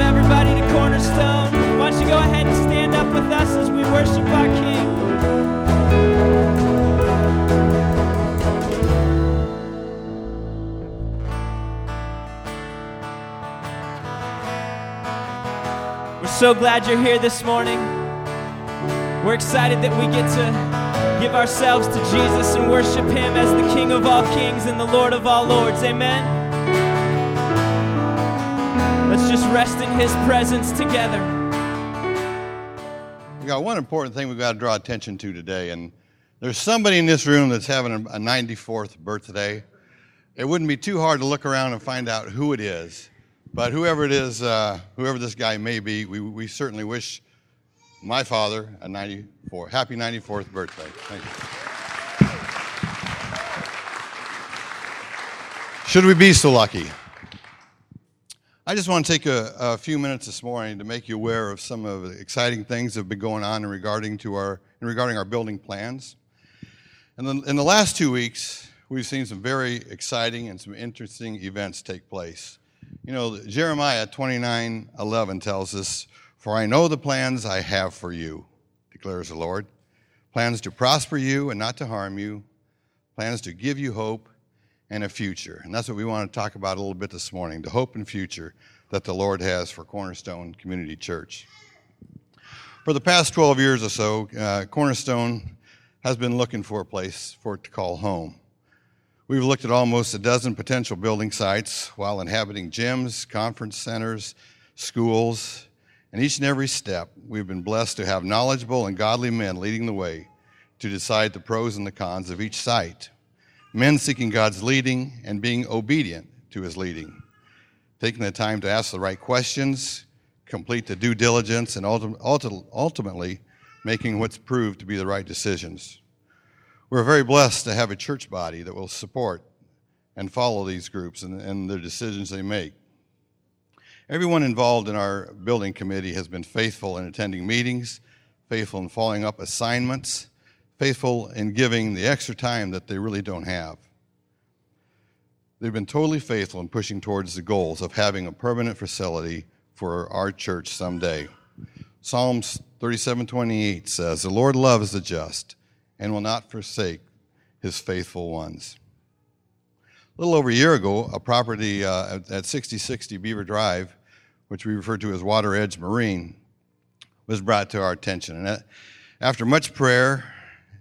Welcome, everybody, to Cornerstone. Why don't you go ahead and stand up with us as we worship our King? We're so glad you're here this morning. We're excited that we get to give ourselves to Jesus and worship Him as the King of all kings and the Lord of all lords. Amen. Let's just rest in His presence together. We got one important thing we've got to draw attention to today, and there's somebody in this room that's having a 94th birthday. It wouldn't be too hard to look around and find out who it is, but whoever it is, uh, whoever this guy may be, we, we certainly wish my father a 94, happy 94th birthday. Thank you. Should we be so lucky? I just want to take a, a, few minutes this morning to make you aware of some of the exciting things that have been going on in regarding to our in regarding our building plans. And then in the last two weeks, we've seen some very exciting and some interesting events take place. You know, Jeremiah 29 11 tells us, For I know the plans I have for you, declares the Lord. Plans to prosper you and not to harm you, plans to give you hope and a future. And that's what we want to talk about a little bit this morning the hope and future that the Lord has for Cornerstone Community Church. For the past 12 years or so, uh, Cornerstone has been looking for a place for it to call home. We've looked at almost a dozen potential building sites while inhabiting gyms, conference centers, schools, and each and every step, we've been blessed to have knowledgeable and godly men leading the way to decide the pros and the cons of each site men seeking God's leading and being obedient to his leading, taking the time to ask the right questions, complete the due diligence, and ultimately making what's proved to be the right decisions. We're very blessed to have a church body that will support and follow these groups and, and the decisions they make. Everyone involved in our building committee has been faithful in attending meetings, faithful in following up assignments, faithful in giving the extra time that they really don't have. They've been totally faithful in pushing towards the goals of having a permanent facility for our church someday. Psalms 37:28 says, "The Lord loves the just and will not forsake his faithful ones." A little over a year ago, a property uh, at 6060 Beaver Drive, which we refer to as Water Edge Marine, was brought to our attention. And that, after much prayer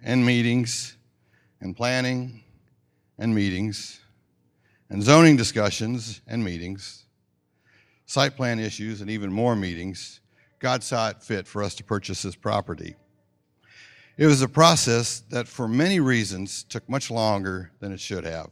and meetings and planning and meetings and zoning discussions and meetings, site plan issues, and even more meetings, God saw it fit for us to purchase this property. It was a process that, for many reasons, took much longer than it should have.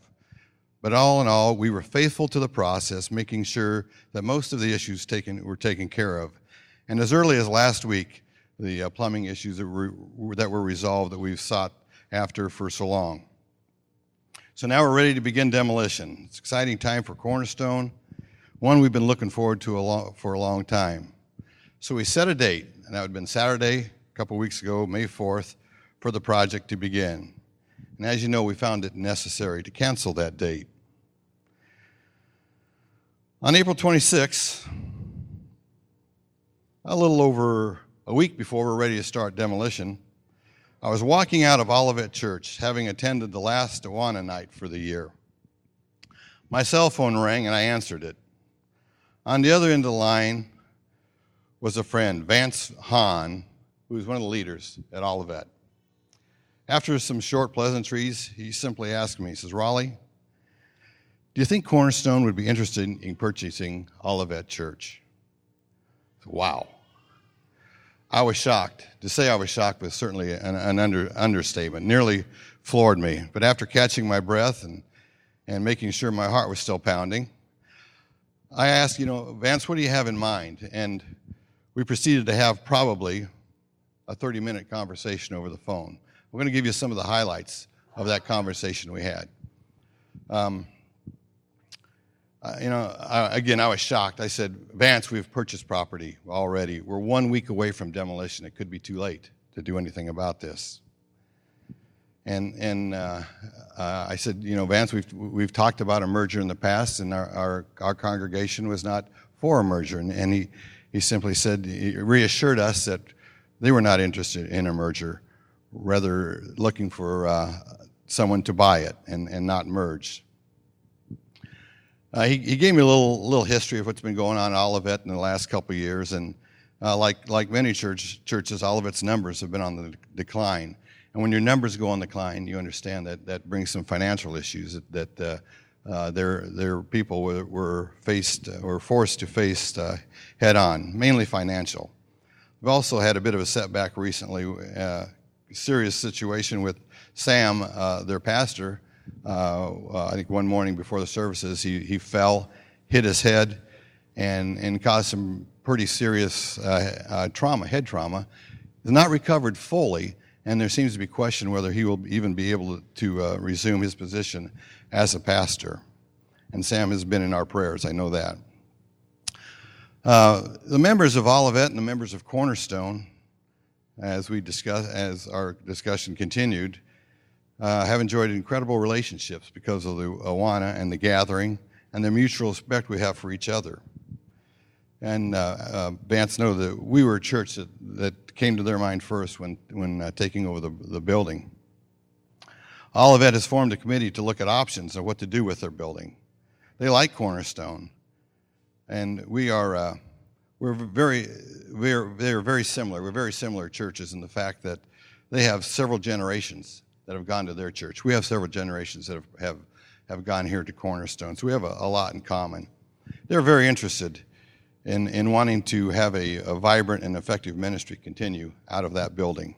But all in all, we were faithful to the process, making sure that most of the issues taken, were taken care of. And as early as last week, the uh, plumbing issues that were, that were resolved that we've sought after for so long. So now we're ready to begin demolition. It's exciting time for Cornerstone, one we've been looking forward to a long, for a long time. So we set a date, and that would have been Saturday, a couple weeks ago, May 4th, for the project to begin. And as you know, we found it necessary to cancel that date. On April 26th, a little over a week before we're ready to start demolition, I was walking out of Olivet Church, having attended the last Awana night for the year. My cell phone rang and I answered it. On the other end of the line was a friend, Vance Hahn, who was one of the leaders at Olivet. After some short pleasantries, he simply asked me, he says, Rollie, do you think Cornerstone would be interested in purchasing Olivet Church? Wow. I was shocked. To say I was shocked was certainly an, an under, understatement. Nearly floored me. But after catching my breath and, and making sure my heart was still pounding, I asked, you know, Vance, what do you have in mind? And we proceeded to have probably a 30 minute conversation over the phone. We're going to give you some of the highlights of that conversation we had. Um, you know, again, I was shocked. I said, Vance, we've purchased property already. We're one week away from demolition. It could be too late to do anything about this. And, and uh, uh, I said, you know, Vance, we've, we've talked about a merger in the past, and our, our, our congregation was not for a merger. And, and he, he simply said, he reassured us that they were not interested in a merger, rather looking for uh, someone to buy it and, and not merge. Uh, he, he, gave me a little, little history of what's been going on at Olivet in the last couple years. And uh, like, like many church, churches, Olivet's numbers have been on the decline. And when your numbers go on the decline, you understand that that brings some financial issues that, that uh, uh, their, their people were, were faced or forced to face uh, head on, mainly financial. We've also had a bit of a setback recently, uh, serious situation with Sam, uh, their pastor. Uh, uh, I think one morning before the services, he, he fell, hit his head, and, and caused some pretty serious trauma, head trauma. He's not recovered fully, and there seems to be question whether he will even be able to, to resume his position as a pastor. And Sam has been in our prayers, I know that. Uh, the members of Olivet and the members of Cornerstone, as we discuss, as our discussion continued, uh, have enjoyed incredible relationships because of the Awana and the gathering and the mutual respect we have for each other. And uh, uh, Vance know that we were a church that, that came to their mind first when, when uh, taking over the, the building. Olivet has formed a committee to look at options of what to do with their building. They like Cornerstone, and we are uh, we're very we're they're very similar. We're very similar churches in the fact that they have several generations that have gone to their church. We have several generations that have have, have gone here to Cornerstone, so we have a, a lot in common. They're very interested in, in wanting to have a, a vibrant and effective ministry continue out of that building.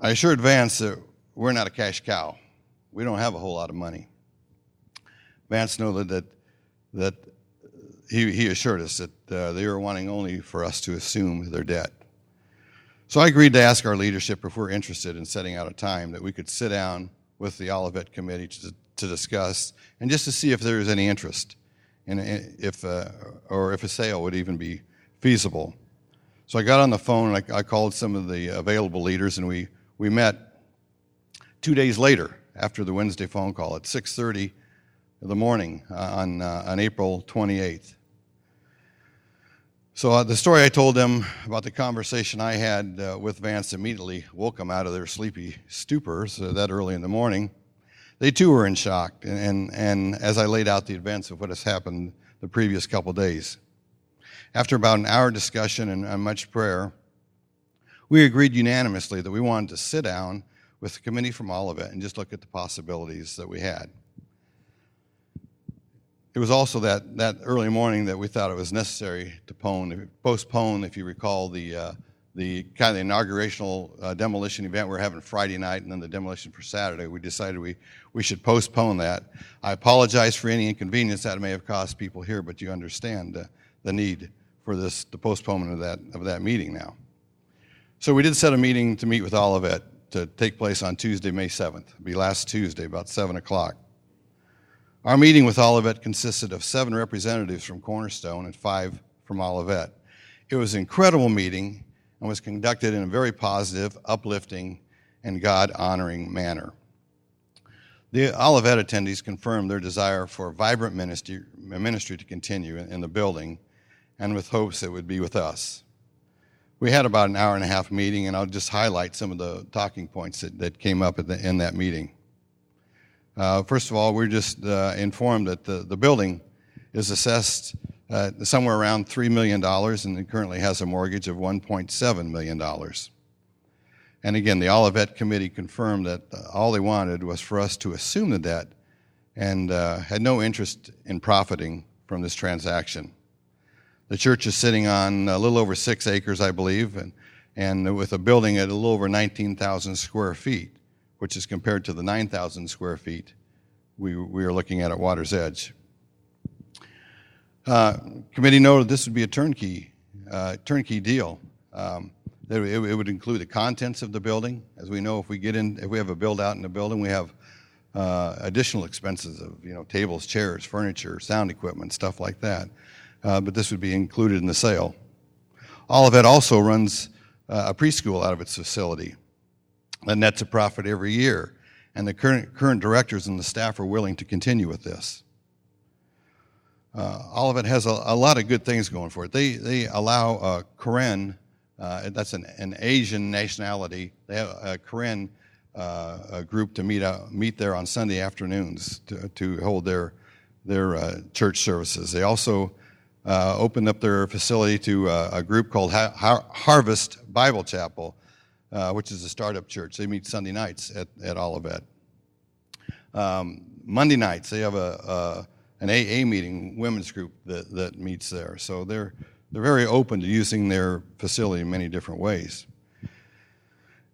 I assured Vance that we're not a cash cow. We don't have a whole lot of money. Vance knew that, that, that he, he assured us that uh, they were wanting only for us to assume their debt. So I agreed to ask our leadership if we're interested in setting out a time that we could sit down with the Olivet Committee to, to discuss and just to see if there is any interest in if, uh, or if a sale would even be feasible. So I got on the phone and I, I called some of the available leaders and we, we met two days later after the Wednesday phone call at 6:30 in the morning uh, on, uh, on April 28th. So uh, the story I told them about the conversation I had uh, with Vance immediately woke them out of their sleepy stupors uh, that early in the morning. They too were in shock, and, and, and as I laid out the events of what has happened the previous couple days. After about an hour discussion and, much prayer, we agreed unanimously that we wanted to sit down with the committee from Olivet and just look at the possibilities that we had. It was also that, that early morning that we thought it was necessary to postpone, postpone if you recall, the, uh, the kind of the inaugurational uh, demolition event we are having Friday night and then the demolition for Saturday. We decided we, we should postpone that. I apologize for any inconvenience that may have caused people here, but you understand uh, the need for this, the postponement of that, of that meeting now. So we did set a meeting to meet with Olivet to take place on Tuesday, May 7th. It'll be last Tuesday, about 7 o'clock. Our meeting with Olivet consisted of seven representatives from Cornerstone and five from Olivet. It was an incredible meeting and was conducted in a very positive, uplifting, and God honoring manner. The Olivet attendees confirmed their desire for vibrant ministry, ministry to continue in the building and with hopes it would be with us we had about an hour and a half meeting, and I'll just highlight some of the talking points that, that came up the, in that meeting. Uh, first of all, we're just uh, informed that the, the building is assessed uh, somewhere around $3 million and it currently has a mortgage of $1.7 million. And again, the Olivet Committee confirmed that uh, all they wanted was for us to assume the debt and uh, had no interest in profiting from this transaction. The church is sitting on a little over six acres, I believe, and, and with a building at a little over 19,000 square feet, which is compared to the 9,000 square feet we, we are looking at at Water's Edge. Uh, committee noted this would be a turnkey, uh, turnkey deal. Um, it, it, would include the contents of the building. As we know, if we get in, if we have a build out in the building, we have uh, additional expenses of you know tables, chairs, furniture, sound equipment, stuff like that uh, but this would be included in the sale. Olivet also runs uh, a preschool out of its facility that nets a profit every year, and the current, current directors and the staff are willing to continue with this. uh, Olivet has a, a, lot of good things going for it. They, they allow uh, Karen, uh, that's an, an Asian nationality, they have a Karen uh, a group to meet, out, meet there on Sunday afternoons to, to hold their, their uh, church services. They also uh, opened up their facility to a group called ha- Harvest Bible Chapel, which is a startup church. They meet Sunday nights at, at Olivet. Um, Monday nights, they have a, a an AA meeting, women's group that, that meets there. So they're, they're very open to using their facility in many different ways.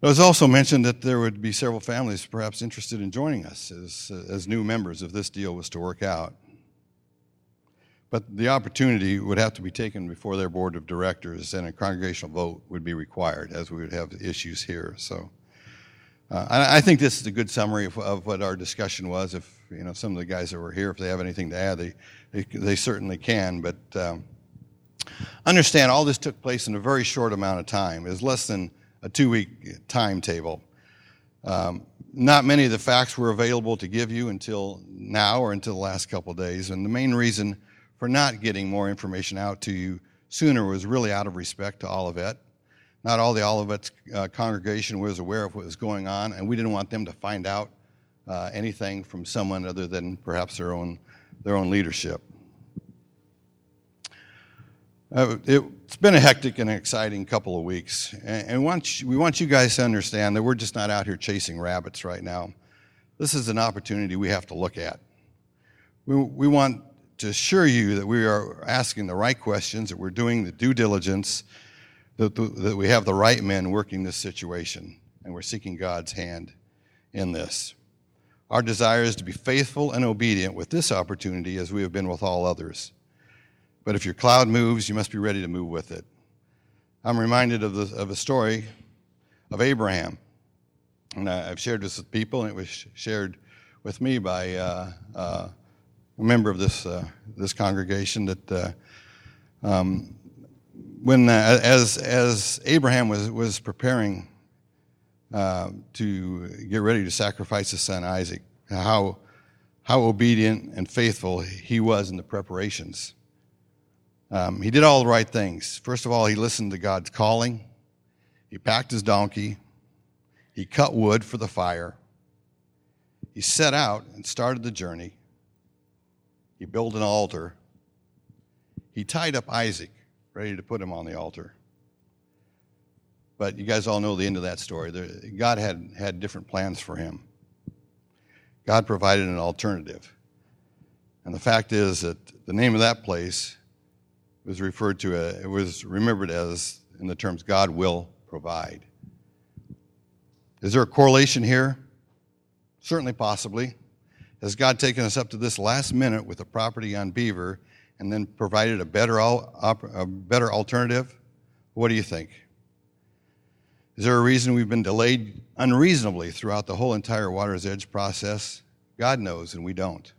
It was also mentioned that there would be several families perhaps interested in joining us as, as new members if this deal was to work out. But the opportunity would have to be taken before their board of directors, and a congregational vote would be required, as we would have issues here. So uh, I, I, think this is a good summary of, of, what our discussion was. If you know some of the guys that were here, if they have anything to add, they they, they certainly can. But um, understand, all this took place in a very short amount of time. It was less than a two-week timetable. Um, not many of the facts were available to give you until now or until the last couple days, and the main reason for not getting more information out to you sooner was really out of respect to Olivet not all the Olivet uh, congregation was aware of what was going on, and we didn't want them to find out uh, anything from someone other than perhaps their own, their own leadership. Uh, it's been a hectic and exciting couple of weeks, and, and want, we want you guys to understand that we're just not out here chasing rabbits right now. This is an opportunity we have to look at. We, we want to assure you that we are asking the right questions, that we're doing the due diligence, that, that we have the right men working this situation, and we're seeking God's hand in this. Our desire is to be faithful and obedient with this opportunity as we have been with all others. But if your cloud moves, you must be ready to move with it. I'm reminded of, the, of a story of Abraham. And I've shared this with people, and it was shared with me by uh, uh, member of this, uh, this congregation that uh, um, when uh, as as Abraham was was preparing uh, to get ready to sacrifice his son Isaac, how how obedient and faithful he was in the preparations. Um, he did all the right things. First of all, he listened to God's calling. He packed his donkey. He cut wood for the fire. He set out and started the journey. He built an altar. He tied up Isaac ready to put him on the altar. But you guys all know the end of that story. God had, had different plans for him. God provided an alternative. And the fact is that the name of that place was referred to, a, it was remembered as, in the terms, God will provide. Is there a correlation here? Certainly, possibly. Has God taken us up to this last minute with a property on Beaver and then provided a better, a better alternative? What do you think? Is there a reason we've been delayed unreasonably throughout the whole entire Water's Edge process? God knows, and we don't.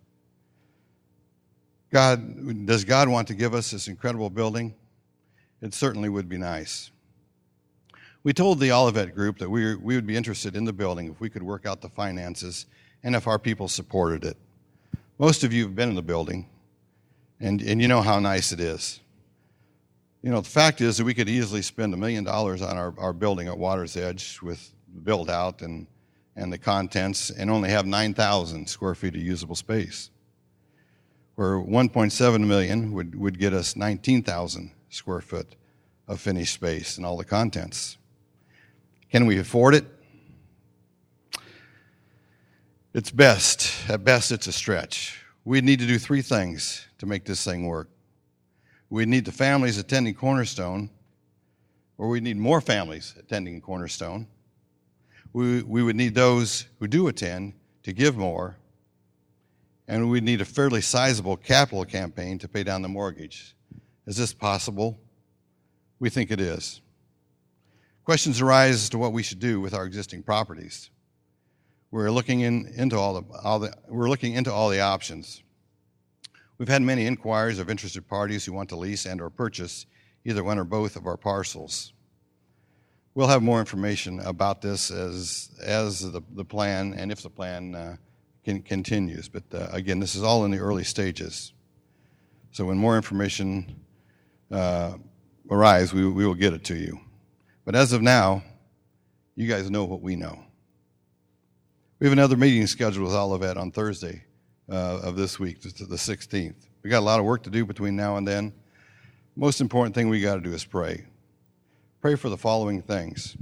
God, does God want to give us this incredible building? It certainly would be nice. We told the Olivet group that we, we would be interested in the building if we could work out the finances and if our people supported it. Most of you have been in the building. And, and you know how nice it is. You know, the fact is that we could easily spend a million dollars on our, our building at Water's Edge with build out and, and the contents and only have 9,000 square feet of usable space. Where 1.7 million would, would get us 19,000 square foot of finished space and all the contents. Can we afford it? It's best. At best, it's a stretch. We need to do three things to make this thing work. We need the families attending Cornerstone, or we need more families attending Cornerstone. We, we would need those who do attend to give more, and we need a fairly sizable capital campaign to pay down the mortgage. Is this possible? We think it is. Questions arise as to what we should do with our existing properties. We're looking in, into all the, all the we're looking into all the options. We've had many inquiries of interested parties who want to lease and or purchase either one or both of our parcels. We'll have more information about this as, as the, the plan and if the plan uh, can, continues. But uh, again, this is all in the early stages. So when more information uh, arrives, we, we will get it to you. But as of now, you guys know what we know. We have another meeting scheduled with Olivet on Thursday uh, of this week, the 16th. We got a lot of work to do between now and then. Most important thing we got to do is pray. Pray for the following things.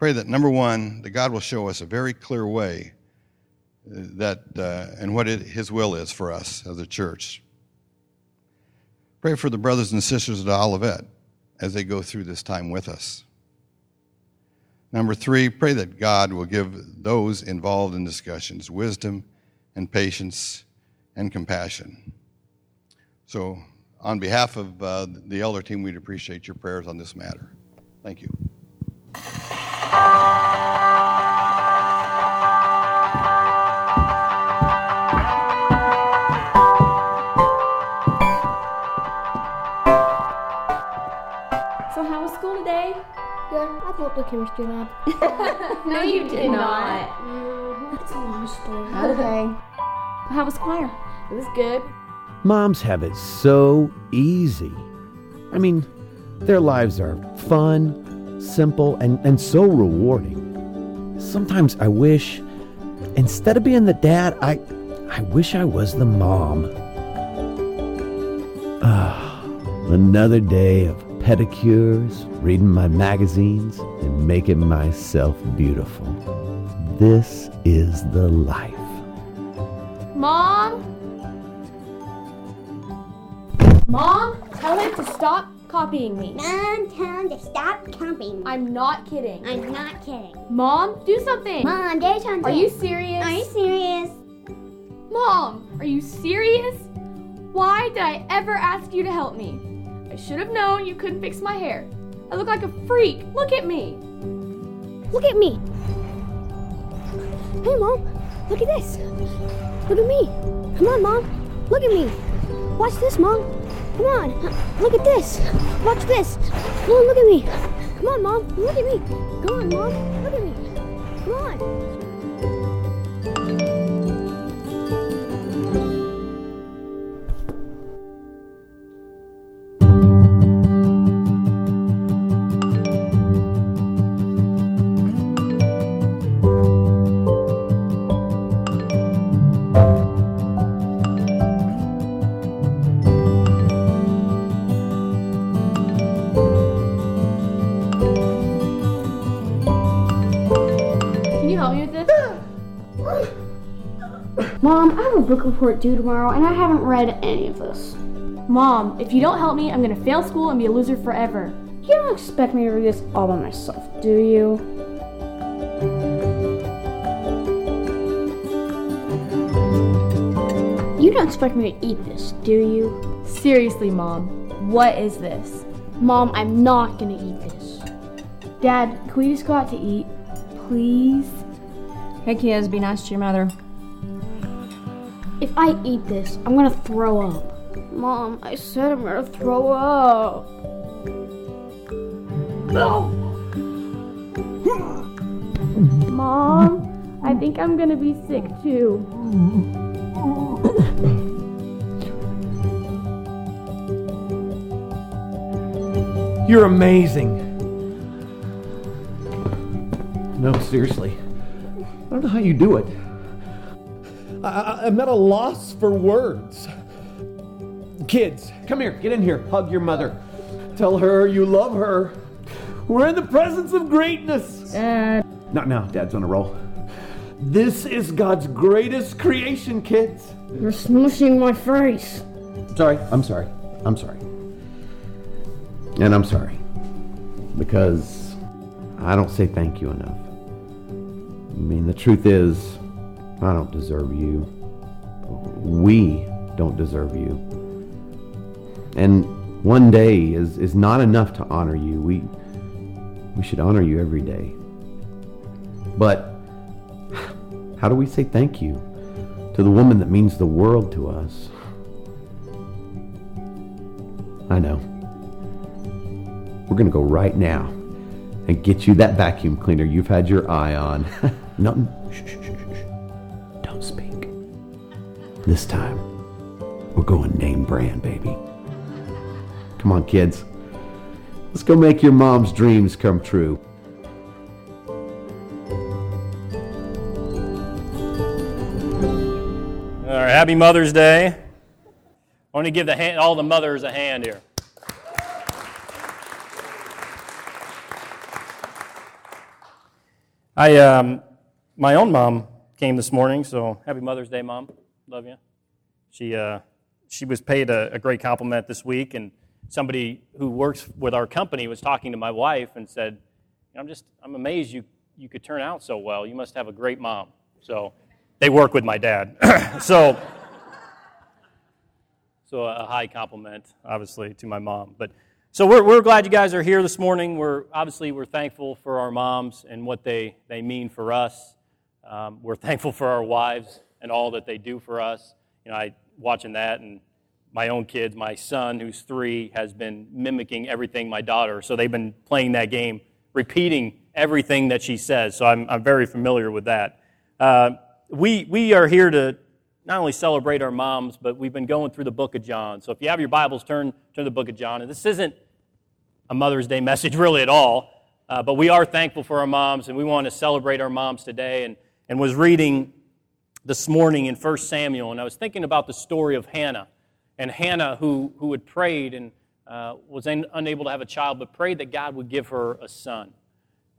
Pray that number one, that God will show us a very clear way uh, that uh, and what it, His will is for us as a church. Pray for the brothers and sisters at Olivet as they go through this time with us. Number three, pray that God will give those involved in discussions wisdom and patience and compassion. So, on behalf of uh, the elder team, we'd appreciate your prayers on this matter. Thank you. Good. The chemistry lab. no, you did not. It's a long story. Okay. How was choir? It was good. Moms have it so easy. I mean, their lives are fun, simple, and, and so rewarding. Sometimes I wish, instead of being the dad, I, I wish I was the mom. Ah, another day of pedicures, reading my magazines, and making myself beautiful. This is the life. Mom? Mom, tell him to stop copying me. Mom, tell him to stop copying. Me. I'm not kidding. I'm not kidding. Mom, do something. Mom, do something. Are you serious? Are you serious? Mom, are you serious? Why did I ever ask you to help me? I should have known you couldn't fix my hair. I look like a freak. Look at me. Look at me. Hey, Mom. Look at this. Look at me. Come on, Mom. Look at me. Watch this, Mom. Come on. Look at this. Watch this. Come on, look at me. Come on, Mom. Look at me. Come on, Mom. Look at me. Come on. Book report due tomorrow, and I haven't read any of this. Mom, if you don't help me, I'm gonna fail school and be a loser forever. You don't expect me to read this all by myself, do you? You don't expect me to eat this, do you? Seriously, Mom, what is this? Mom, I'm not gonna eat this. Dad, can we just go out to eat? Please? Hey kids, be nice to your mother. If I eat this, I'm gonna throw up. Mom, I said I'm gonna throw up. No! Mom, I think I'm gonna be sick too. You're amazing. No, seriously. I don't know how you do it. I, I'm at a loss for words. Kids, come here, get in here, hug your mother. Tell her you love her. We're in the presence of greatness. Dad. Not now, Dad's on a roll. This is God's greatest creation, kids. You're smushing my face. Sorry, I'm sorry. I'm sorry. And I'm sorry. Because I don't say thank you enough. I mean, the truth is, I don't deserve you. We don't deserve you. And one day is, is not enough to honor you. We, we should honor you every day. But how do we say thank you to the woman that means the world to us? I know. We're going to go right now and get you that vacuum cleaner you've had your eye on. Nothing. This time, we're going name brand, baby. Come on, kids. Let's go make your mom's dreams come true. All right, happy Mother's Day. I want to give the hand, all the mothers a hand here. I, um, my own mom came this morning, so happy Mother's Day, Mom. Love you. She, uh, she was paid a, a great compliment this week, and somebody who works with our company was talking to my wife and said, I'm just, I'm amazed you, you could turn out so well. You must have a great mom. So they work with my dad. so, so a high compliment, obviously, to my mom. But so we're, we're glad you guys are here this morning. We're obviously we're thankful for our moms and what they, they mean for us. Um, we're thankful for our wives and all that they do for us. You know, I watching that and my own kids, my son who's three has been mimicking everything my daughter. So they've been playing that game, repeating everything that she says. So I'm, I'm very familiar with that. Uh, we, we are here to not only celebrate our moms, but we've been going through the book of John. So if you have your Bibles, turn to the book of John. And this isn't a Mother's Day message really at all, uh, but we are thankful for our moms and we want to celebrate our moms today. And, and was reading this morning in 1 Samuel, and I was thinking about the story of Hannah. And Hannah, who, who had prayed and uh, was un- unable to have a child, but prayed that God would give her a son.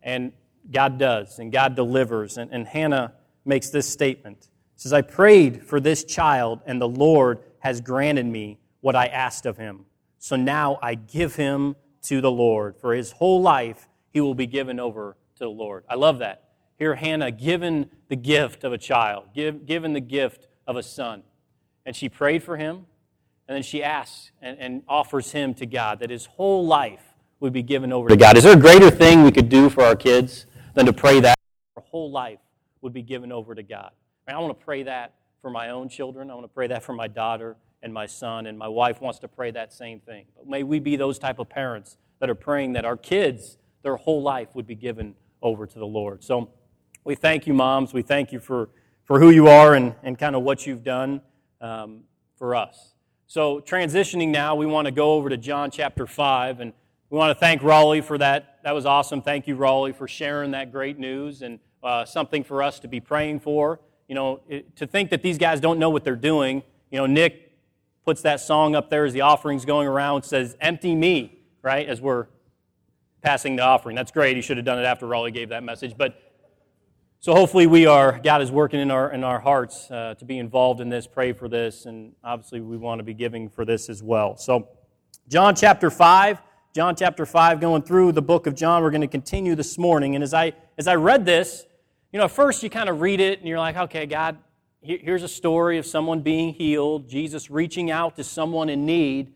And God does, and God delivers. And, and Hannah makes this statement says, I prayed for this child, and the Lord has granted me what I asked of him. So now I give him to the Lord. For his whole life, he will be given over to the Lord. I love that. Here, Hannah given the gift of a child, give, given the gift of a son. And she prayed for him, and then she asks and, and offers him to God that his whole life would be given over to God. Is there a greater thing we could do for our kids than to pray that our whole life would be given over to God? I want to pray that for my own children. I want to pray that for my daughter and my son, and my wife wants to pray that same thing. But may we be those type of parents that are praying that our kids, their whole life, would be given over to the Lord. So we thank you, moms. We thank you for, for who you are and, and kind of what you've done um, for us. So, transitioning now, we want to go over to John chapter 5, and we want to thank Rollie for that. That was awesome. Thank you, Rollie, for sharing that great news and uh, something for us to be praying for you know, it, to think that these guys don't know what they're doing. You know, Nick puts that song up there as the offering's going around, says, Empty me, right, as we're passing the offering. That's great. He should have done it after Rollie gave that message. But so hopefully we are, God is working in our, in our hearts uh, to be involved in this, pray for this, and obviously we want to be giving for this as well. So, John chapter 5. John chapter 5, going through the book of John, we're going to continue this morning. And as I, as I read this, you know, at first you kind of read it and you're like, okay, God, here's a story of someone being healed, Jesus reaching out to someone in need.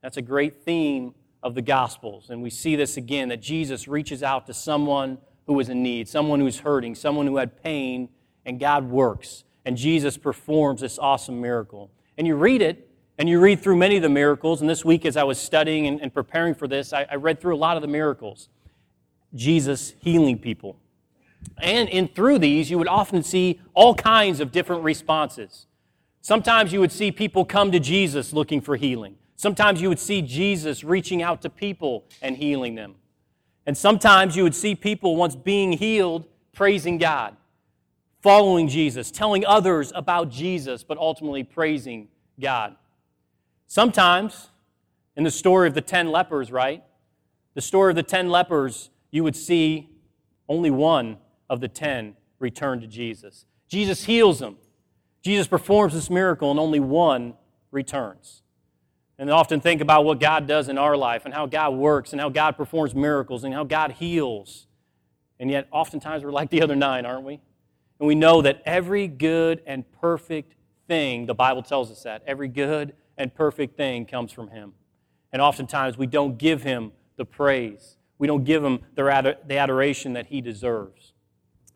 That's a great theme of the Gospels. And we see this again that Jesus reaches out to someone who is in need, someone who's hurting, someone who had pain, and God works. And Jesus performs this awesome miracle. And you read it, and you read through many of the miracles. And this week, as I was studying and, and preparing for this, I, I read through a lot of the miracles. Jesus healing people, and in through these, you would often see all kinds of different responses. Sometimes you would see people come to Jesus looking for healing. Sometimes you would see Jesus reaching out to people and healing them. And sometimes you would see people, once being healed, praising God, following Jesus, telling others about Jesus, but ultimately praising God. Sometimes, in the story of the ten lepers, right? The story of the ten lepers, you would see only one of the ten return to Jesus. Jesus heals them. Jesus performs this miracle, and only one returns. And often think about what God does in our life and how God works and how God performs miracles and how God heals. And yet, oftentimes, we're like the other nine, aren't we? And we know that every good and perfect thing, the Bible tells us that, every good and perfect thing comes from Him. And oftentimes, we don't give Him the praise, we don't give Him the adoration that He deserves.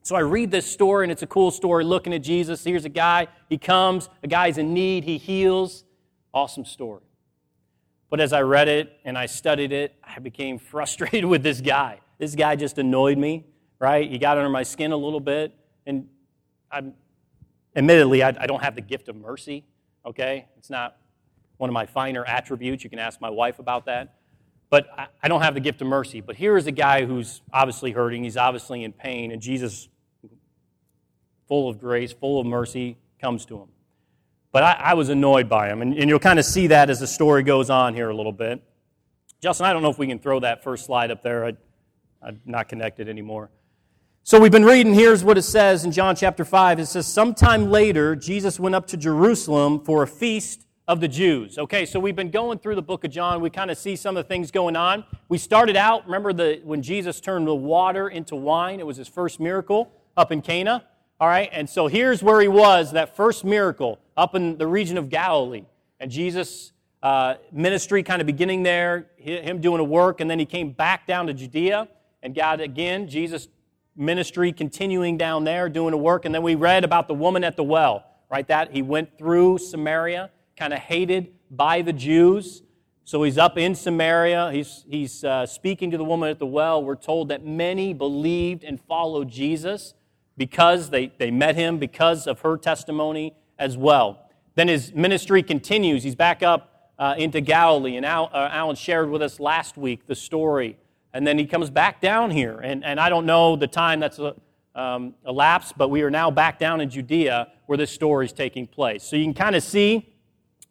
So I read this story, and it's a cool story looking at Jesus. Here's a guy, he comes, a guy's in need, he heals. Awesome story. But as I read it and I studied it, I became frustrated with this guy. This guy just annoyed me, right? He got under my skin a little bit. And I'm, admittedly, I, I don't have the gift of mercy, okay? It's not one of my finer attributes. You can ask my wife about that. But I, I don't have the gift of mercy. But here is a guy who's obviously hurting. He's obviously in pain. And Jesus, full of grace, full of mercy, comes to him. But I, I was annoyed by him. And, and you'll kind of see that as the story goes on here a little bit. Justin, I don't know if we can throw that first slide up there. I, I'm not connected anymore. So we've been reading, here's what it says in John chapter 5. It says, Sometime later, Jesus went up to Jerusalem for a feast of the Jews. Okay, so we've been going through the book of John. We kind of see some of the things going on. We started out, remember the, when Jesus turned the water into wine? It was his first miracle up in Cana. All right, and so here's where he was, that first miracle up in the region of Galilee. And Jesus' uh, ministry kind of beginning there, him doing a work, and then he came back down to Judea. And God, again, Jesus' ministry continuing down there, doing a work. And then we read about the woman at the well, right? That he went through Samaria, kind of hated by the Jews. So he's up in Samaria. He's, he's uh, speaking to the woman at the well. We're told that many believed and followed Jesus because they, they met him, because of her testimony as well. Then his ministry continues. He's back up uh, into Galilee. And Al, uh, Alan shared with us last week the story and then he comes back down here. And, and I don't know the time that's uh, um, elapsed, but we are now back down in Judea where this story is taking place. So you can kind of see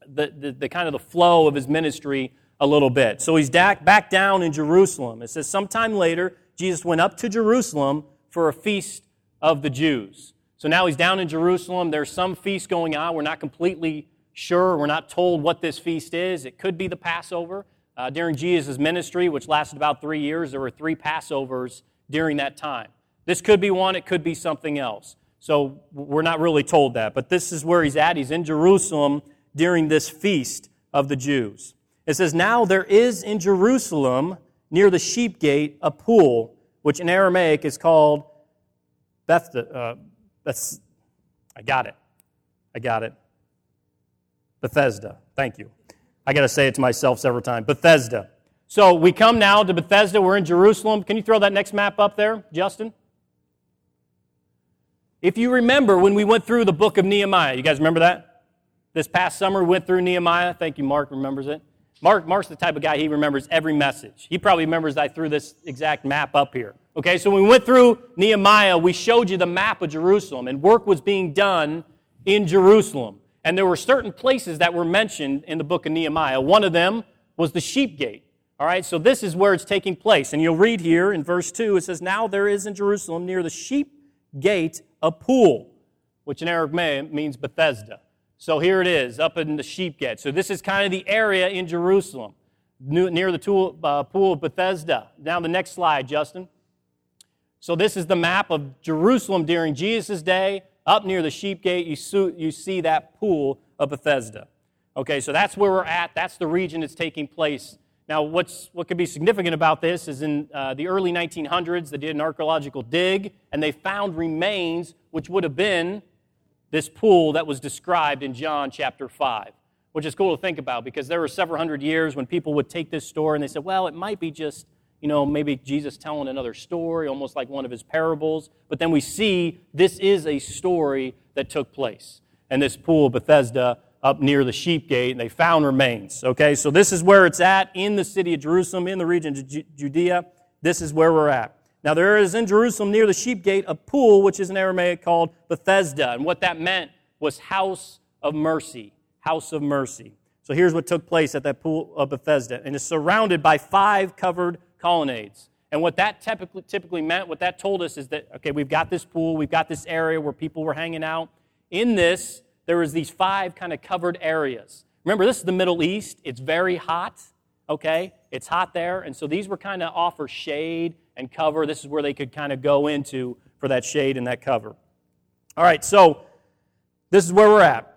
the, the, the kind of the flow of his ministry a little bit. So he's back down in Jerusalem. It says, sometime later, Jesus went up to Jerusalem for a feast of the Jews. So now he's down in Jerusalem. There's some feast going on. We're not completely sure. We're not told what this feast is. It could be the Passover. Uh, during Jesus' ministry, which lasted about three years, there were three Passovers during that time. This could be one, it could be something else. So we're not really told that. But this is where he's at. He's in Jerusalem during this feast of the Jews. It says, Now there is in Jerusalem, near the sheep gate, a pool, which in Aramaic is called Bethesda. Uh, Beth, I got it. I got it. Bethesda. Thank you. I got to say it to myself several times. Bethesda. So we come now to Bethesda. We're in Jerusalem. Can you throw that next map up there, Justin? If you remember when we went through the book of Nehemiah, you guys remember that? This past summer we went through Nehemiah. Thank you, Mark remembers it. Mark, Mark's the type of guy, he remembers every message. He probably remembers I threw this exact map up here. Okay, so when we went through Nehemiah, we showed you the map of Jerusalem, and work was being done in Jerusalem. And there were certain places that were mentioned in the book of Nehemiah. One of them was the sheep gate. All right, so this is where it's taking place. And you'll read here in verse 2, it says, Now there is in Jerusalem near the sheep gate a pool, which in Aramaic means Bethesda. So here it is, up in the sheep gate. So this is kind of the area in Jerusalem, near the pool of Bethesda. Now the next slide, Justin. So this is the map of Jerusalem during Jesus' day up near the sheep gate, you, you see that pool of Bethesda. Okay, so that's where we're at. That's the region that's taking place. Now, what's, what could be significant about this is in uh, the early 1900s, they did an archaeological dig, and they found remains which would have been this pool that was described in John chapter 5, which is cool to think about because there were several hundred years when people would take this story and they said, well, it might be just you know, maybe Jesus telling another story, almost like one of his parables. But then we see this is a story that took place. And this pool, Bethesda, up near the sheep gate, and they found remains. Okay, so this is where it's at in the city of Jerusalem, in the region of Judea. This is where we're at. Now, there is in Jerusalem near the sheep gate a pool, which is in Aramaic called Bethesda. And what that meant was house of mercy. House of mercy. So here's what took place at that pool of Bethesda. And it's surrounded by five covered colonnades. And what that typically, typically meant, what that told us is that, okay, we've got this pool, we've got this area where people were hanging out. In this, there was these five kind of covered areas. Remember, this is the Middle East. It's very hot, okay? It's hot there. And so these were kind of offer shade and cover. This is where they could kind of go into for that shade and that cover. All right, so this is where we're at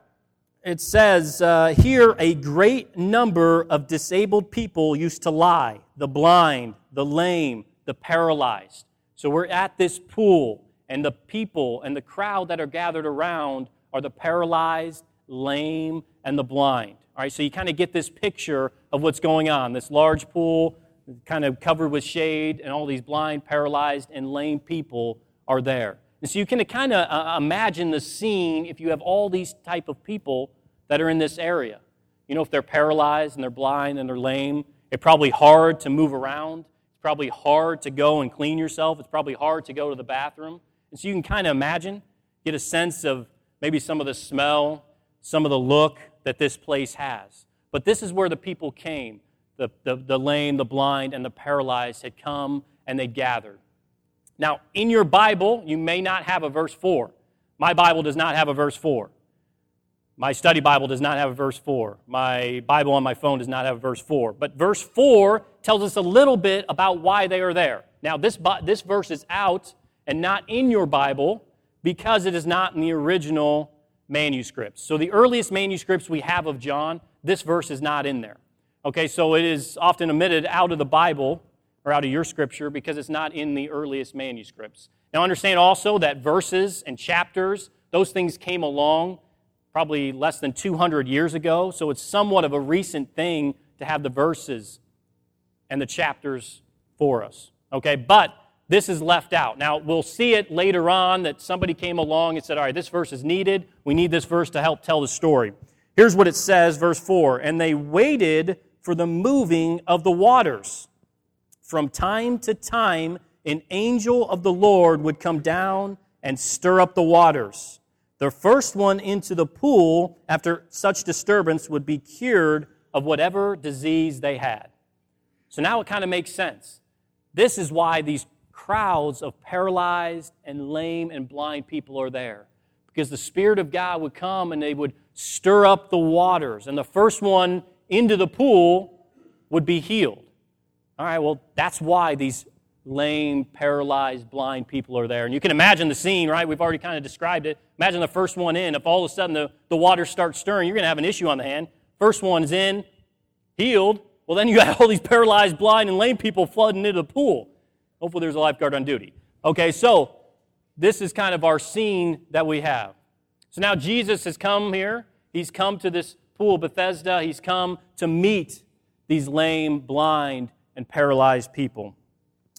it says uh, here a great number of disabled people used to lie the blind, the lame, the paralyzed. So we're at this pool, and the people and the crowd that are gathered around are the paralyzed, lame, and the blind. All right, so you kind of get this picture of what's going on. This large pool, kind of covered with shade, and all these blind, paralyzed, and lame people are there. And so you can kind of uh, imagine the scene if you have all these type of people that are in this area. You know, if they're paralyzed and they're blind and they're lame, it's probably hard to move around. It's probably hard to go and clean yourself. It's probably hard to go to the bathroom. And so you can kind of imagine, get a sense of maybe some of the smell, some of the look that this place has. But this is where the people came. The, the, the lame, the blind, and the paralyzed had come and they gathered. Now, in your Bible, you may not have a verse 4. My Bible does not have a verse 4. My study Bible does not have a verse 4. My Bible on my phone does not have a verse 4. But verse 4 tells us a little bit about why they are there. Now, this, this verse is out and not in your Bible because it is not in the original manuscripts. So, the earliest manuscripts we have of John, this verse is not in there. Okay, so it is often omitted out of the Bible or out of your scripture because it's not in the earliest manuscripts. Now, understand also that verses and chapters, those things came along probably less than 200 years ago, so it's somewhat of a recent thing to have the verses and the chapters for us. Okay, but this is left out. Now, we'll see it later on that somebody came along and said, All right, this verse is needed. We need this verse to help tell the story. Here's what it says, verse 4 And they waited for the moving of the waters. From time to time, an angel of the Lord would come down and stir up the waters. The first one into the pool after such disturbance would be cured of whatever disease they had. So now it kind of makes sense. This is why these crowds of paralyzed and lame and blind people are there. Because the Spirit of God would come and they would stir up the waters. And the first one into the pool would be healed. All right, well, that's why these lame, paralyzed, blind people are there. And you can imagine the scene, right? We've already kind of described it. Imagine the first one in. If all of a sudden the, the water starts stirring, you're going to have an issue on the hand. First one's in, healed. Well, then you got all these paralyzed, blind, and lame people flooding into the pool. Hopefully, there's a lifeguard on duty. Okay, so this is kind of our scene that we have. So now Jesus has come here. He's come to this pool, Bethesda. He's come to meet these lame, blind, and paralyzed people.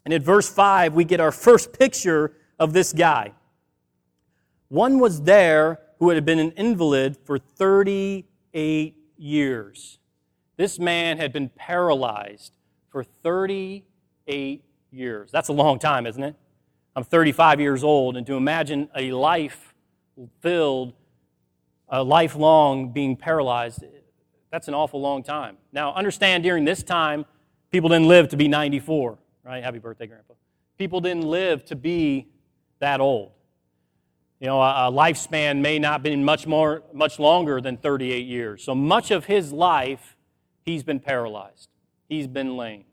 And at verse 5, we get our first picture of this guy. One was there who had been an invalid for 38 years. This man had been paralyzed for 38 years. That's a long time, isn't it? I'm 35 years old, and to imagine a life filled, a lifelong being paralyzed, that's an awful long time. Now, understand during this time, people didn't live to be 94, right? Happy birthday, Grandpa. People didn't live to be that old. You know, a, lifespan may not be much more, much longer than 38 years. So much of his life, he's been paralyzed. He's been lame.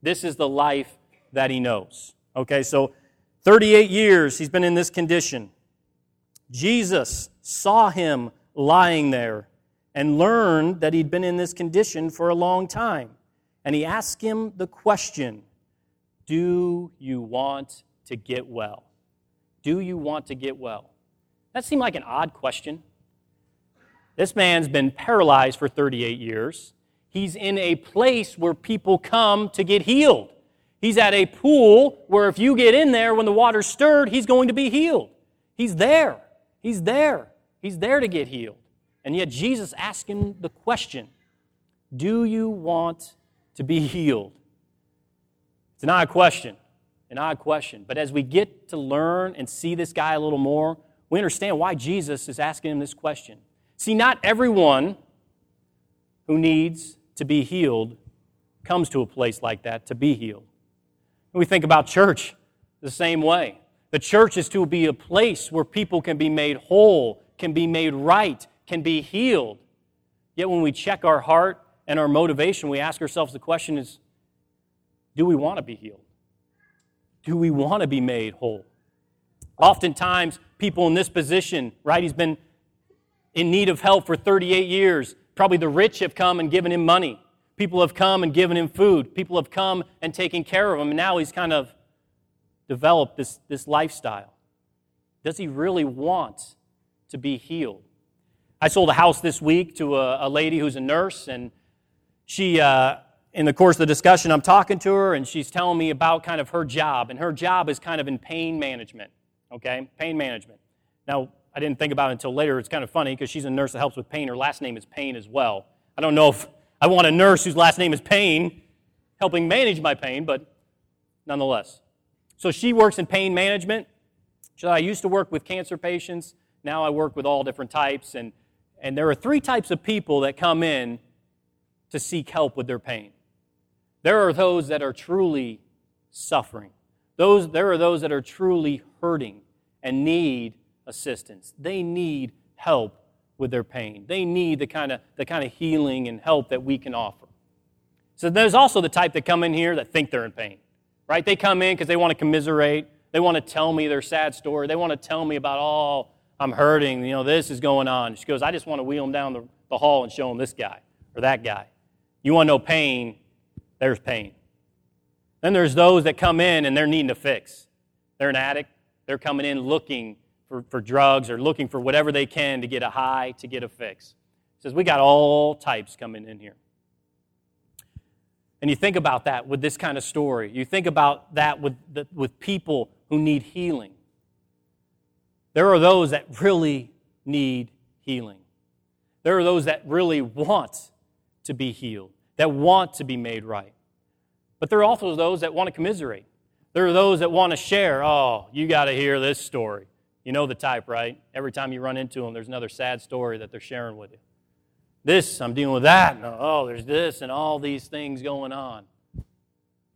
This is the life that he knows. Okay, so 38 years he's been in this condition. Jesus saw him lying there and learned that he'd been in this condition for a long time. And he asked him the question Do you want to get well? Do you want to get well? That seemed like an odd question. This man's been paralyzed for 38 years. He's in a place where people come to get healed. He's at a pool where if you get in there when the water's stirred, he's going to be healed. He's there. He's there. He's there to get healed. And yet Jesus asked him the question Do you want to be healed? It's an odd question. An odd question. But as we get to learn and see this guy a little more, we understand why Jesus is asking him this question. See, not everyone who needs to be healed comes to a place like that to be healed. And We think about church the same way. The church is to be a place where people can be made whole, can be made right, can be healed. Yet when we check our heart and our motivation, we ask ourselves the question is do we want to be healed? Do we want to be made whole? Oftentimes, people in this position, right, he's been in need of help for 38 years. Probably the rich have come and given him money. People have come and given him food. People have come and taken care of him. And now he's kind of developed this, this lifestyle. Does he really want to be healed? I sold a house this week to a, a lady who's a nurse, and she, uh, in the course of the discussion, I'm talking to her, and she's telling me about kind of her job. And her job is kind of in pain management, okay? Pain management. Now, I didn't think about it until later. It's kind of funny because she's a nurse that helps with pain. Her last name is Pain as well. I don't know if I want a nurse whose last name is Pain helping manage my pain, but nonetheless. So she works in pain management. So I used to work with cancer patients. Now I work with all different types. And, and there are three types of people that come in to seek help with their pain. There are those that are truly suffering. Those, there are those that are truly hurting and need assistance. They need help with their pain. They need the kind of, the kind of healing and help that we can offer. So there's also the type that come in here that think they're in pain, right? They come in because they want to commiserate. They want to tell me their sad story. They want to tell me about, oh, I'm hurting. You know, this is going on. She goes, I just want to wheel them down the, the hall and show them this guy or that guy. You want no pain? There's pain. Then there's those that come in and they're needing a fix. They're an addict. They're coming in looking for, for drugs or looking for whatever they can to get a high, to get a fix. Says, We got all types coming in here. And you think about that with this kind of story. You think about that with, the, with people who need healing. There are those that really need healing. There are those that really want to be healed, that want to be made right. But there are also those that want to commiserate. There are those that want to share. Oh, you got to hear this story. You know the type, right? Every time you run into them, there's another sad story that they're sharing with you. This, I'm dealing with that. And, oh, there's this and all these things going on.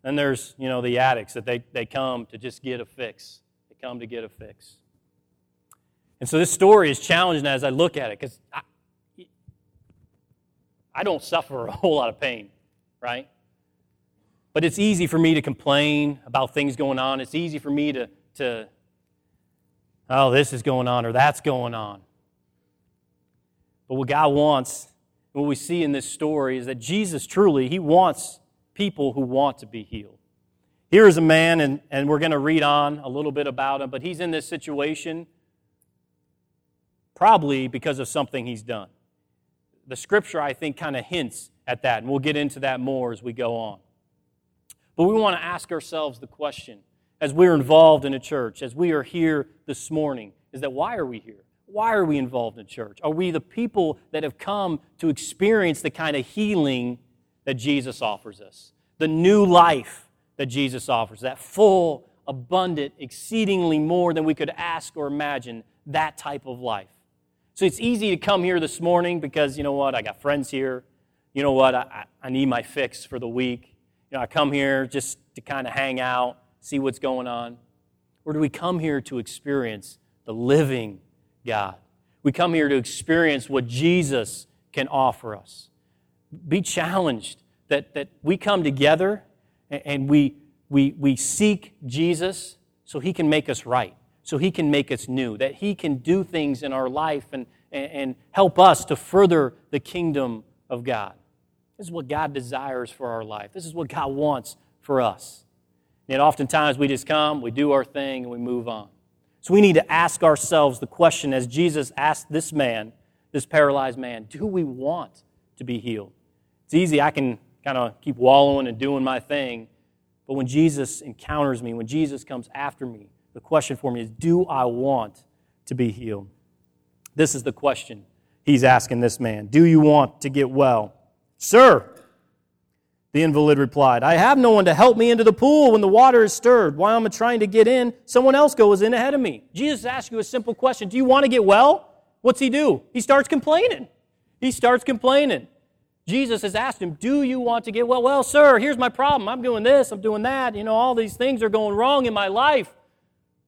And there's, you know, the addicts that they, they come to just get a fix. They come to get a fix. And so this story is challenging as I look at it because I, I don't suffer a whole lot of pain, right? But it's easy for me to complain about things going on. It's easy for me to, to oh, this is going on or that's going on. But what God wants, what we see in this story, is that Jesus truly, He wants people who want to be healed. Here is a man, and, and we're going to read on a little bit about him, but he's in this situation probably because of something he's done. The scripture, I think, kind of hints at that, and we'll get into that more as we go on. But we want to ask ourselves the question as we're involved in a church, as we are here this morning, is that why are we here? Why are we involved in church? Are we the people that have come to experience the kind of healing that Jesus offers us? The new life that Jesus offers, that full, abundant, exceedingly more than we could ask or imagine, that type of life. So it's easy to come here this morning because, you know what, I got friends here. You know what, I, I need my fix for the week. You know, I come here just to kind of hang out, see what's going on. Or do we come here to experience the living God? We come here to experience what Jesus can offer us. Be challenged that, that we come together and we, we, we seek Jesus so he can make us right, so he can make us new, that he can do things in our life and, and, help us to further the kingdom of God. This is what God desires for our life. This is what God wants for us. And oftentimes we just come, we do our thing, and we move on. So we need to ask ourselves the question as Jesus asked this man, this paralyzed man, do we want to be healed? It's easy, I can kind of keep wallowing and doing my thing. But when Jesus encounters me, when Jesus comes after me, the question for me is do I want to be healed? This is the question he's asking this man. Do you want to get well? Sir, the invalid replied, I have no one to help me into the pool when the water is stirred. While I'm trying to get in, someone else goes in ahead of me. Jesus asks you a simple question Do you want to get well? What's he do? He starts complaining. He starts complaining. Jesus has asked him, Do you want to get well? Well, sir, here's my problem. I'm doing this, I'm doing that. You know, all these things are going wrong in my life.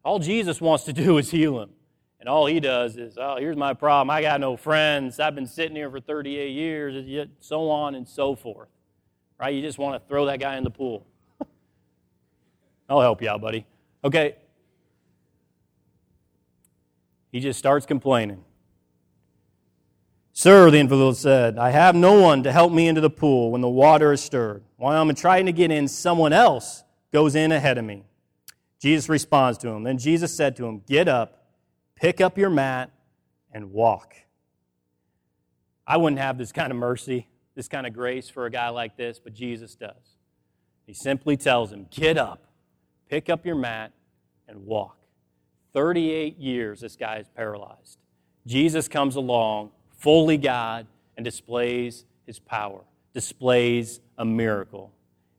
All Jesus wants to do is heal him. And all he does is, oh, here's my problem. I got no friends. I've been sitting here for 38 years, so on and so forth. Right? You just want to throw that guy in the pool. I'll help you out, buddy. Okay. He just starts complaining. Sir, the invalid said, I have no one to help me into the pool when the water is stirred. While I'm trying to get in, someone else goes in ahead of me. Jesus responds to him. Then Jesus said to him, Get up pick up your mat and walk. I wouldn't have this kind of mercy, this kind of grace for a guy like this, but Jesus does. He simply tells him, Get up, pick up your mat, and walk. 38 years this guy is paralyzed. Jesus comes along, fully God, and displays his power, displays a miracle.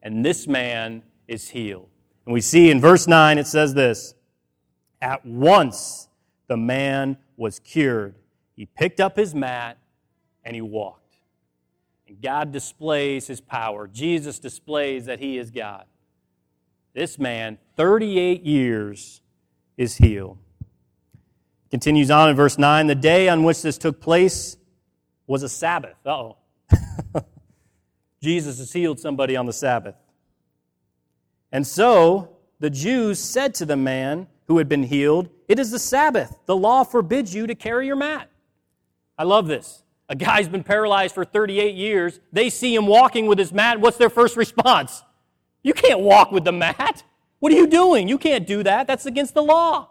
And this man is healed. And we see in verse 9 it says this At once the man was cured. He picked up his mat and he walked. And God displays his power. Jesus displays that he is God. This man, 38 years, is healed. Continues on in verse 9 The day on which this took place was a Sabbath. oh. Jesus has healed somebody on the Sabbath. And so the Jews said to the man who had been healed, It is the Sabbath. The law forbids you to carry your mat. I love this. A guy's been paralyzed for 38 years. They see him walking with his mat. What's their first response? You can't walk with the mat. What are you doing? You can't do that. That's against the law.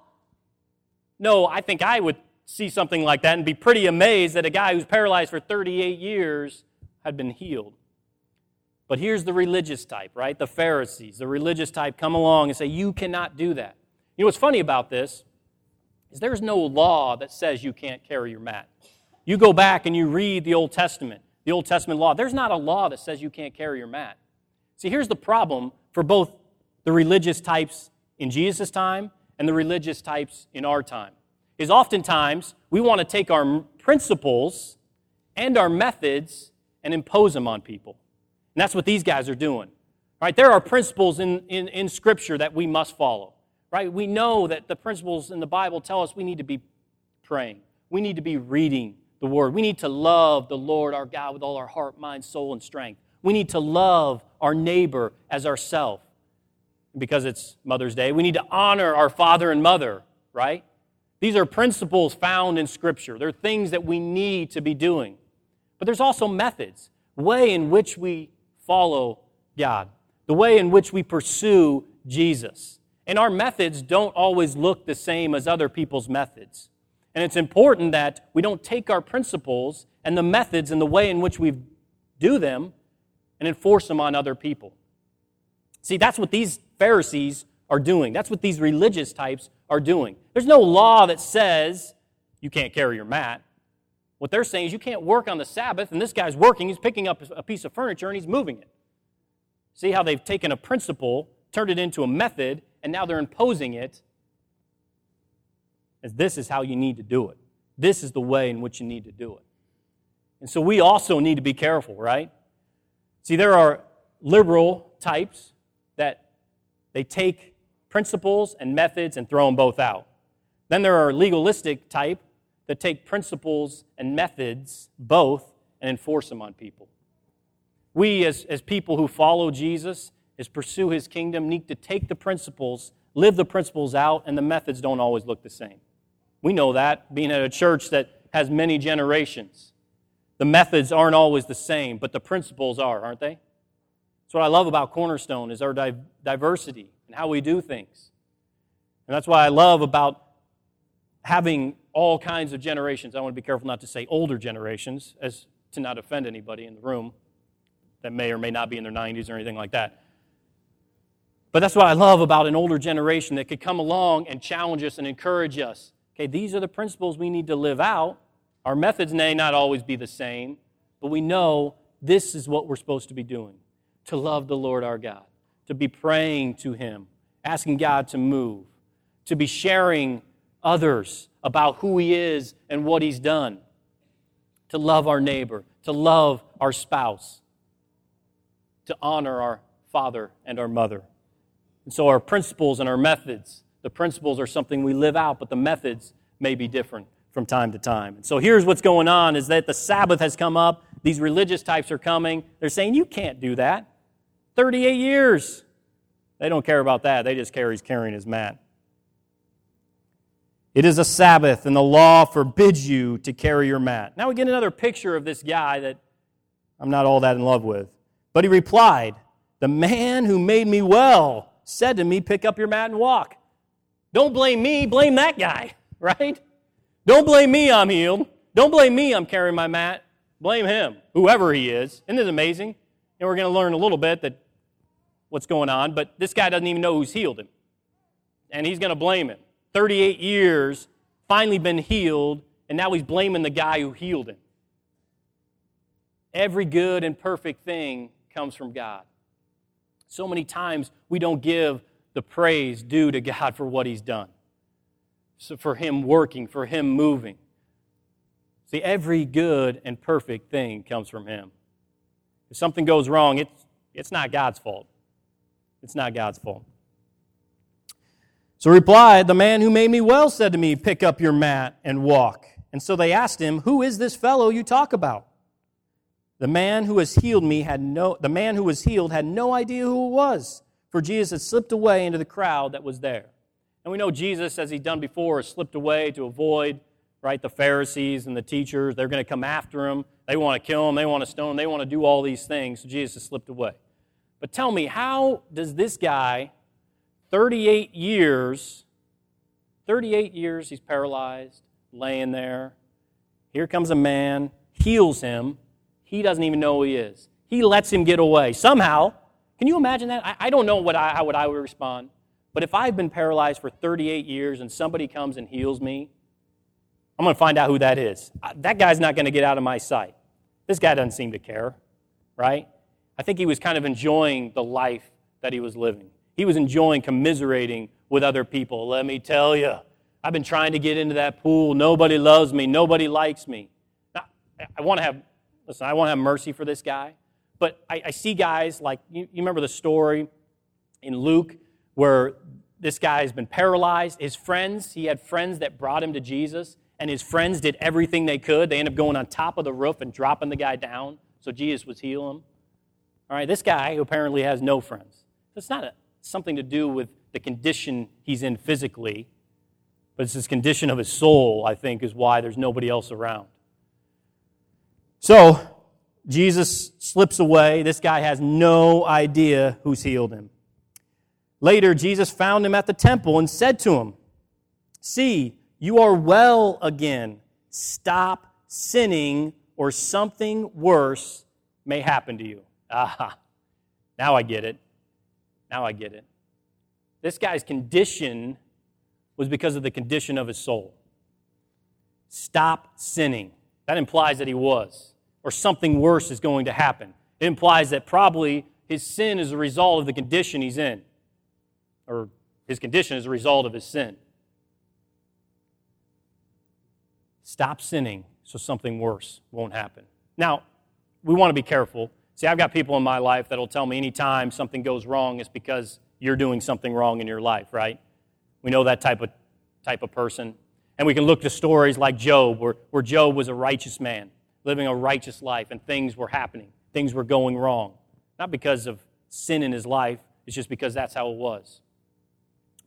No, I think I would see something like that and be pretty amazed that a guy who's paralyzed for 38 years had been healed. But here's the religious type, right? The Pharisees, the religious type come along and say, You cannot do that. You know what's funny about this is there's no law that says you can't carry your mat. You go back and you read the Old Testament, the Old Testament law. There's not a law that says you can't carry your mat. See, here's the problem for both the religious types in Jesus' time and the religious types in our time. Is oftentimes we want to take our principles and our methods and impose them on people. And that's what these guys are doing. Right? There are principles in, in, in Scripture that we must follow. Right? We know that the principles in the Bible tell us we need to be praying. We need to be reading the Word. We need to love the Lord our God with all our heart, mind, soul, and strength. We need to love our neighbor as ourself. Because it's Mother's Day, we need to honor our father and mother, right? These are principles found in Scripture. They're things that we need to be doing. But there's also methods, way in which we follow God, the way in which we pursue Jesus. And our methods don't always look the same as other people's methods. And it's important that we don't take our principles and the methods and the way in which we do them and enforce them on other people. See, that's what these Pharisees are doing. That's what these religious types are doing. There's no law that says you can't carry your mat. What they're saying is you can't work on the Sabbath, and this guy's working, he's picking up a piece of furniture and he's moving it. See how they've taken a principle, turned it into a method, and now they're imposing it as this is how you need to do it. This is the way in which you need to do it. And so we also need to be careful, right? See, there are liberal types that they take principles and methods and throw them both out. Then there are legalistic type that take principles and methods both and enforce them on people. We, as, as people who follow Jesus, as pursue his kingdom, need to take the principles, live the principles out, and the methods don't always look the same. We know that, being at a church that has many generations. The methods aren't always the same, but the principles are, aren't they? That's what I love about Cornerstone is our di- diversity and how we do things. And that's why I love about having all kinds of generations. I want to be careful not to say older generations as to not offend anybody in the room that may or may not be in their 90s or anything like that. But that's what I love about an older generation that could come along and challenge us and encourage us. Okay, these are the principles we need to live out. Our methods may not always be the same, but we know this is what we're supposed to be doing to love the Lord our God, to be praying to Him, asking God to move, to be sharing others about who He is and what He's done, to love our neighbor, to love our spouse, to honor our father and our mother. And so, our principles and our methods, the principles are something we live out, but the methods may be different from time to time. And so here's what's going on is that the Sabbath has come up. These religious types are coming. They're saying, you can't do that. 38 years. They don't care about that. They just care he's carrying his mat. It is a Sabbath, and the law forbids you to carry your mat. Now we get another picture of this guy that I'm not all that in love with. But he replied, The man who made me well said to me, Pick up your mat and walk. Don't blame me, blame that guy, right? Don't blame me, I'm healed. Don't blame me, I'm carrying my mat. Blame him, whoever he is. Isn't it amazing? And we're going to learn a little bit that what's going on, but this guy doesn't even know who's healed him. And he's going to blame him. 38 years, finally been healed, and now he's blaming the guy who healed him. Every good and perfect thing comes from God. So many times we don't give the praise due to God for what He's done, so for Him working, for Him moving. See, every good and perfect thing comes from Him. If something goes wrong, it's, it's not God's fault. It's not God's fault. So replied, The man who made me well said to me, Pick up your mat and walk. And so they asked him, Who is this fellow you talk about? The man who has healed me had no the man who was healed had no idea who it was, for Jesus had slipped away into the crowd that was there. And we know Jesus, as he'd done before, has slipped away to avoid right the Pharisees and the teachers. They're going to come after him. They want to kill him. They want to stone him. They want to do all these things. So Jesus has slipped away. But tell me, how does this guy, 38 years, 38 years he's paralyzed, laying there. Here comes a man, heals him. He doesn't even know who he is. He lets him get away. Somehow, can you imagine that? I, I don't know what I, how would I would respond. But if I've been paralyzed for 38 years and somebody comes and heals me, I'm going to find out who that is. That guy's not going to get out of my sight. This guy doesn't seem to care, right? I think he was kind of enjoying the life that he was living. He was enjoying commiserating with other people. Let me tell you, I've been trying to get into that pool. Nobody loves me. Nobody likes me. Now, I want to have, listen, I want to have mercy for this guy. But I, I see guys like, you, you remember the story in Luke where this guy has been paralyzed. His friends, he had friends that brought him to Jesus, and his friends did everything they could. They ended up going on top of the roof and dropping the guy down so Jesus would heal him. All right, this guy who apparently has no friends. That's not a, something to do with the condition he's in physically, but it's his condition of his soul, I think, is why there's nobody else around. So, Jesus slips away. This guy has no idea who's healed him. Later, Jesus found him at the temple and said to him, See, you are well again. Stop sinning, or something worse may happen to you. Aha, now I get it. Now I get it. This guy's condition was because of the condition of his soul. Stop sinning. That implies that he was, or something worse is going to happen. It implies that probably his sin is a result of the condition he's in, or his condition is a result of his sin. Stop sinning so something worse won't happen. Now, we want to be careful See, I've got people in my life that'll tell me anytime something goes wrong, it's because you're doing something wrong in your life, right? We know that type of, type of person. And we can look to stories like Job, where, where Job was a righteous man, living a righteous life, and things were happening. Things were going wrong. Not because of sin in his life, it's just because that's how it was.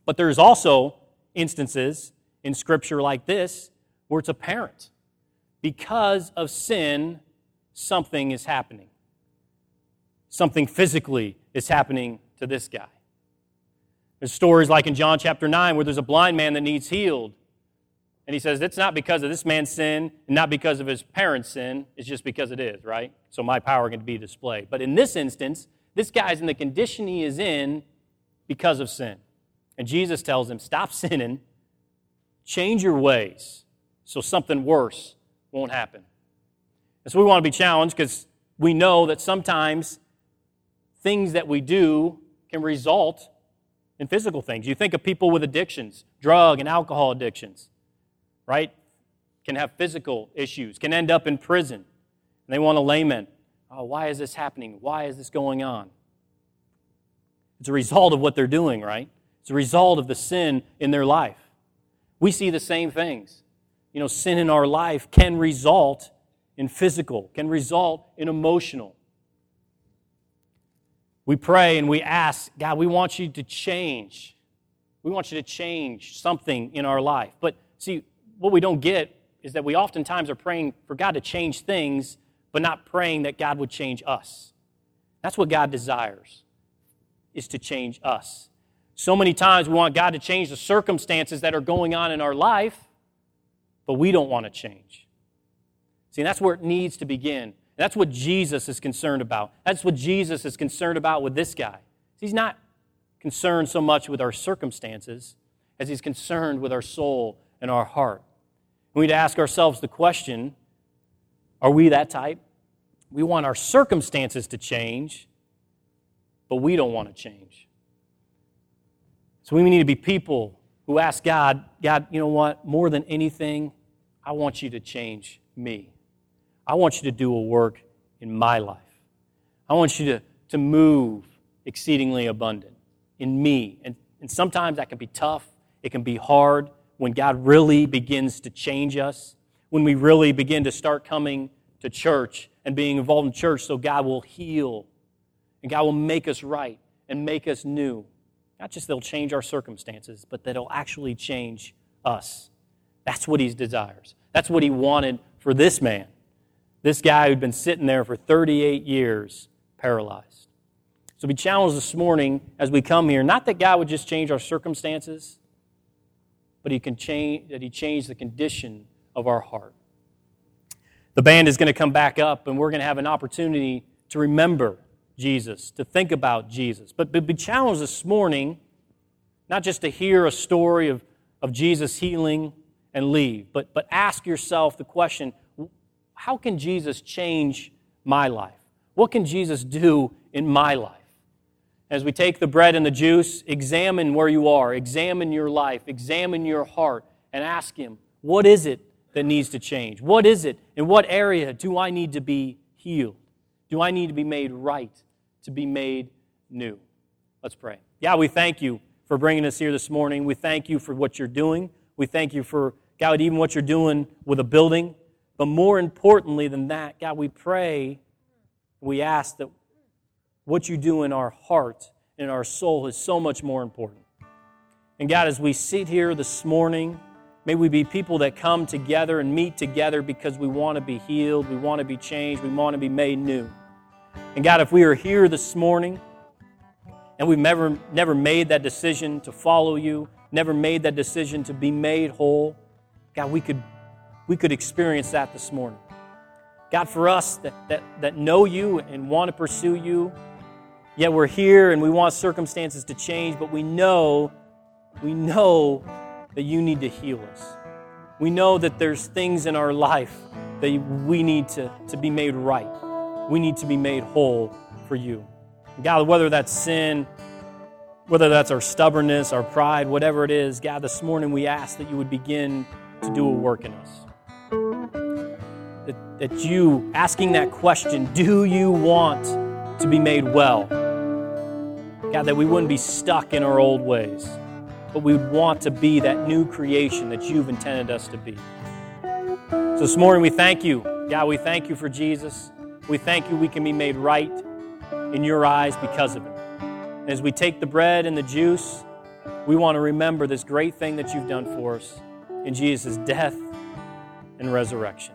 But there's also instances in Scripture like this where it's apparent. Because of sin, something is happening something physically is happening to this guy. There's stories like in John chapter 9 where there's a blind man that needs healed. And he says, it's not because of this man's sin and not because of his parents' sin, it's just because it is, right? So my power can be displayed. But in this instance, this guy's in the condition he is in because of sin. And Jesus tells him, stop sinning, change your ways so something worse won't happen. And so we want to be challenged because we know that sometimes things that we do can result in physical things. You think of people with addictions, drug and alcohol addictions, right? Can have physical issues, can end up in prison. And they want to lament, oh, why is this happening? Why is this going on? It's a result of what they're doing, right? It's a result of the sin in their life. We see the same things. You know, sin in our life can result in physical, can result in emotional, we pray and we ask, God, we want you to change. We want you to change something in our life. But see, what we don't get is that we oftentimes are praying for God to change things, but not praying that God would change us. That's what God desires, is to change us. So many times we want God to change the circumstances that are going on in our life, but we don't want to change. See, that's where it needs to begin. That's what Jesus is concerned about. That's what Jesus is concerned about with this guy. He's not concerned so much with our circumstances as he's concerned with our soul and our heart. We need to ask ourselves the question are we that type? We want our circumstances to change, but we don't want to change. So we need to be people who ask God, God, you know what? More than anything, I want you to change me. I want you to do a work in my life. I want you to, to move exceedingly abundant in me. And, and sometimes that can be tough, it can be hard when God really begins to change us, when we really begin to start coming to church and being involved in church so God will heal and God will make us right and make us new. Not just they'll change our circumstances, but that it'll actually change us. That's what he desires. That's what he wanted for this man, this guy who'd been sitting there for 38 years paralyzed. So be challenged this morning as we come here, not that God would just change our circumstances, but he can change that he changed the condition of our heart. The band is going to come back up, and we're going to have an opportunity to remember Jesus, to think about Jesus. But, but be challenged this morning, not just to hear a story of, of Jesus healing and leave, but, but ask yourself the question how can Jesus change my life? What can Jesus do in my life? As we take the bread and the juice, examine where you are, examine your life, examine your heart, and ask Him, what is it that needs to change? What is it? In what area do I need to be healed? Do I need to be made right, to be made new? Let's pray. Yeah, we thank you for bringing us here this morning. We thank you for what you're doing. We thank you for, God, even what you're doing with a building. But more importantly than that, God, we pray, we ask that what you do in our heart in our soul is so much more important. And God, as we sit here this morning, May we be people that come together and meet together because we want to be healed, we want to be changed, we want to be made new. And God, if we are here this morning and we've never, never made that decision to follow you, never made that decision to be made whole, God, we could, we could experience that this morning. God, for us that, that, that know you and want to pursue you, yet we're here and we want circumstances to change, but we know, we know that you need to heal us. We know that there's things in our life that we need to, to be made right. We need to be made whole for you. God, whether that's sin, whether that's our stubbornness, our pride, whatever it is, God, this morning we ask that you would begin to do a work in us. That, that you, asking that question, do you want to be made well? God, that we wouldn't be stuck in our old ways but we would want to be that new creation that you've intended us to be. So this morning we thank you. God, we thank you for Jesus. We thank you we can be made right in your eyes because of it. as we take the bread and the juice, we want to remember this great thing that you've done for us in Jesus' death and resurrection.